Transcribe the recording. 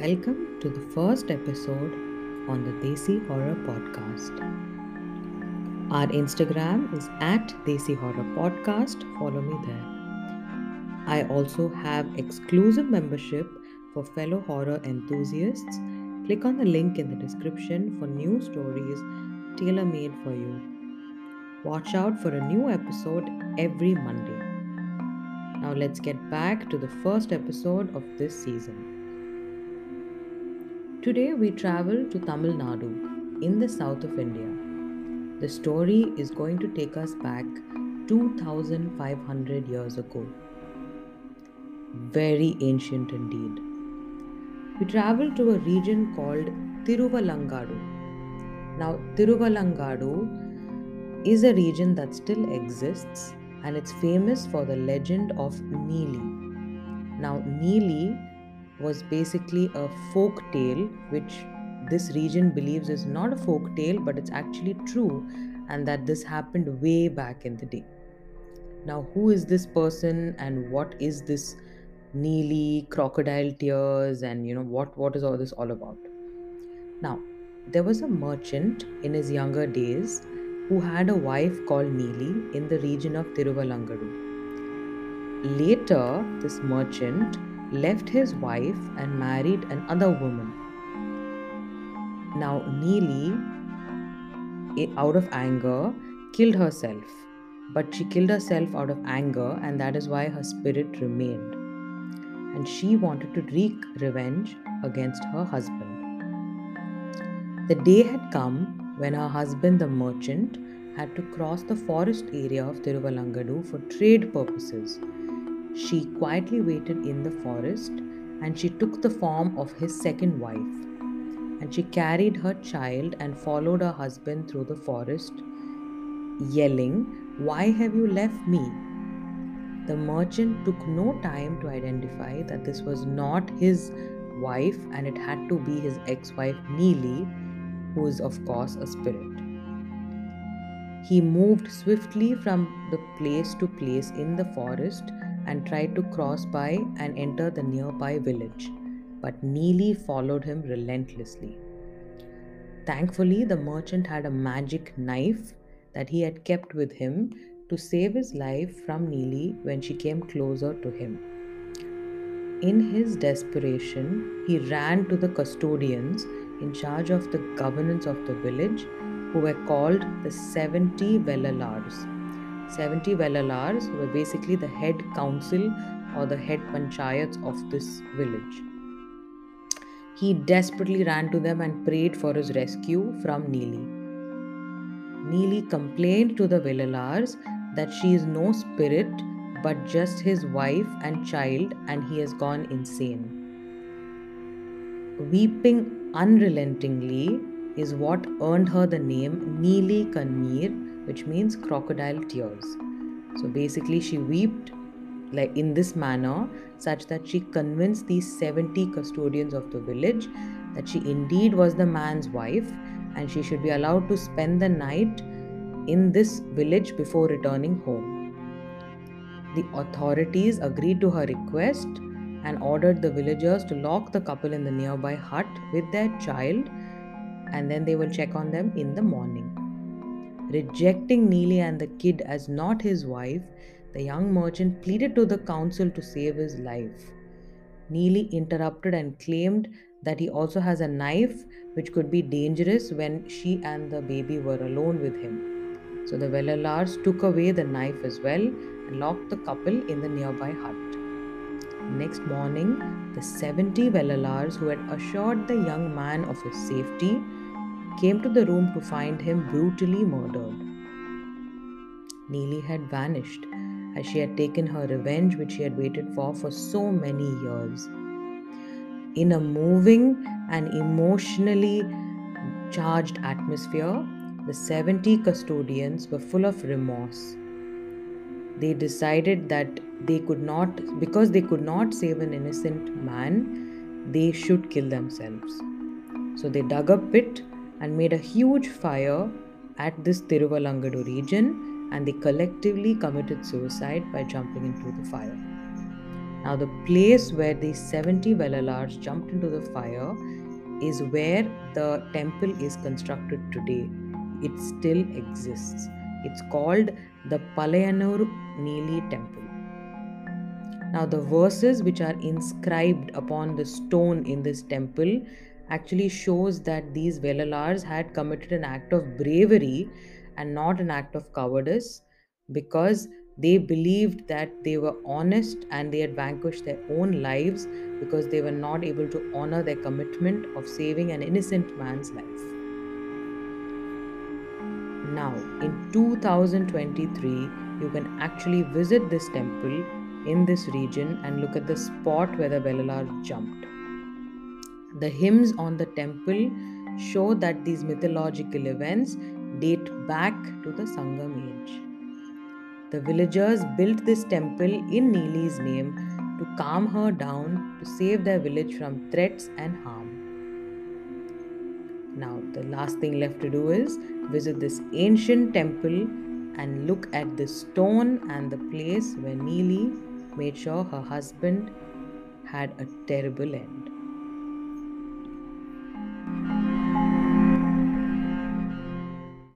Welcome to the first episode on the Desi Horror Podcast. Our Instagram is at Desi Horror Podcast. Follow me there. I also have exclusive membership for fellow horror enthusiasts. Click on the link in the description for new stories tailor made for you. Watch out for a new episode every Monday. Now let's get back to the first episode of this season. Today we travel to Tamil Nadu in the south of India. The story is going to take us back 2500 years ago. Very ancient indeed. We travel to a region called Tiruvalangadu. Now, Tiruvalangadu is a region that still exists and it's famous for the legend of Neeli. Now, Neeli was basically a folk tale which this region believes is not a folk tale but it's actually true and that this happened way back in the day. Now who is this person and what is this neeli crocodile tears and you know what what is all this all about? Now there was a merchant in his younger days who had a wife called neeli in the region of tiruvalangadu later this merchant left his wife and married another woman. Now, Neeli, out of anger, killed herself. But she killed herself out of anger, and that is why her spirit remained. And she wanted to wreak revenge against her husband. The day had come when her husband, the merchant, had to cross the forest area of Tiruvalangadu for trade purposes she quietly waited in the forest and she took the form of his second wife. And she carried her child and followed her husband through the forest, yelling, Why have you left me? The merchant took no time to identify that this was not his wife and it had to be his ex wife Neeli, who is, of course, a spirit. He moved swiftly from the place to place in the forest and tried to cross by and enter the nearby village, but Neeli followed him relentlessly. Thankfully, the merchant had a magic knife that he had kept with him to save his life from Neeli when she came closer to him. In his desperation, he ran to the custodians in charge of the governance of the village, who were called the 70 Vellalars 70 Vellalars were basically the head council or the head panchayats of this village. He desperately ran to them and prayed for his rescue from Neeli. Neeli complained to the Vellalars that she is no spirit but just his wife and child and he has gone insane. Weeping unrelentingly is what earned her the name Neeli Kanneer which means crocodile tears. So basically, she wept like in this manner, such that she convinced these 70 custodians of the village that she indeed was the man's wife and she should be allowed to spend the night in this village before returning home. The authorities agreed to her request and ordered the villagers to lock the couple in the nearby hut with their child and then they will check on them in the morning. Rejecting Neeli and the kid as not his wife, the young merchant pleaded to the council to save his life. Neeli interrupted and claimed that he also has a knife which could be dangerous when she and the baby were alone with him. So the Vellalars took away the knife as well and locked the couple in the nearby hut. Next morning, the 70 Vellalars who had assured the young man of his safety came to the room to find him brutally murdered. Neeli had vanished as she had taken her revenge, which she had waited for for so many years. In a moving and emotionally charged atmosphere, the 70 custodians were full of remorse. They decided that they could not, because they could not save an innocent man, they should kill themselves. So they dug a pit and made a huge fire at this Tiruvalangadu region and they collectively committed suicide by jumping into the fire. Now, the place where these 70 Vellalars jumped into the fire is where the temple is constructed today. It still exists. It's called the Palayanur Neeli temple. Now, the verses which are inscribed upon the stone in this temple actually shows that these Vellalars had committed an act of bravery and not an act of cowardice because they believed that they were honest and they had vanquished their own lives because they were not able to honor their commitment of saving an innocent man's life. Now, in 2023, you can actually visit this temple in this region and look at the spot where the Vellalar jumped. The hymns on the temple show that these mythological events date back to the Sangam age. The villagers built this temple in Neeli's name to calm her down to save their village from threats and harm. Now, the last thing left to do is visit this ancient temple and look at the stone and the place where Neeli made sure her husband had a terrible end.